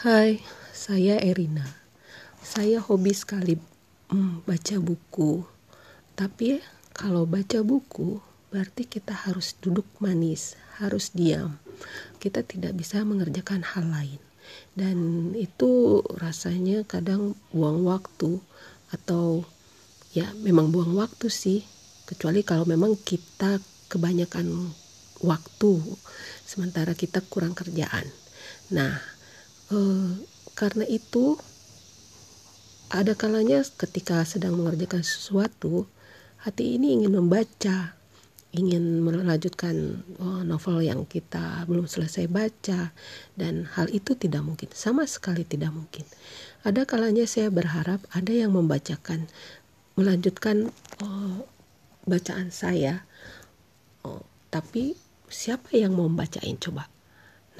Hai, saya Erina. Saya hobi sekali hmm, baca buku. Tapi kalau baca buku berarti kita harus duduk manis, harus diam. Kita tidak bisa mengerjakan hal lain. Dan itu rasanya kadang buang waktu atau ya memang buang waktu sih. Kecuali kalau memang kita kebanyakan waktu sementara kita kurang kerjaan. Nah, Uh, karena itu ada kalanya ketika sedang mengerjakan sesuatu hati ini ingin membaca ingin melanjutkan oh, novel yang kita belum selesai baca dan hal itu tidak mungkin sama sekali tidak mungkin. Ada kalanya saya berharap ada yang membacakan melanjutkan oh, bacaan saya. Oh, tapi siapa yang mau membacain? Coba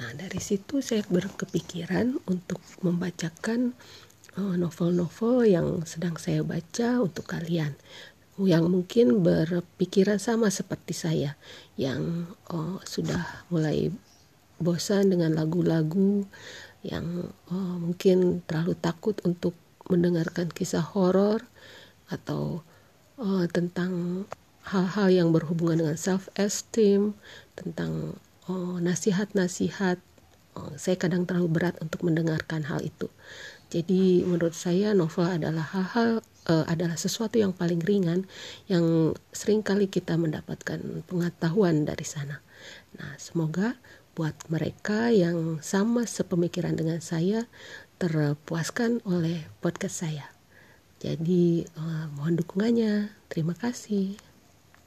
Nah, dari situ saya berkepikiran untuk membacakan eh, novel-novel yang sedang saya baca untuk kalian. Yang mungkin berpikiran sama seperti saya yang oh, sudah mulai bosan dengan lagu-lagu yang oh, mungkin terlalu takut untuk mendengarkan kisah horor atau oh, tentang hal-hal yang berhubungan dengan self esteem tentang nasihat-nasihat. Oh, saya kadang terlalu berat untuk mendengarkan hal itu. Jadi menurut saya novel adalah hal-hal uh, adalah sesuatu yang paling ringan yang sering kali kita mendapatkan pengetahuan dari sana. Nah semoga buat mereka yang sama sepemikiran dengan saya terpuaskan oleh podcast saya. Jadi uh, mohon dukungannya. Terima kasih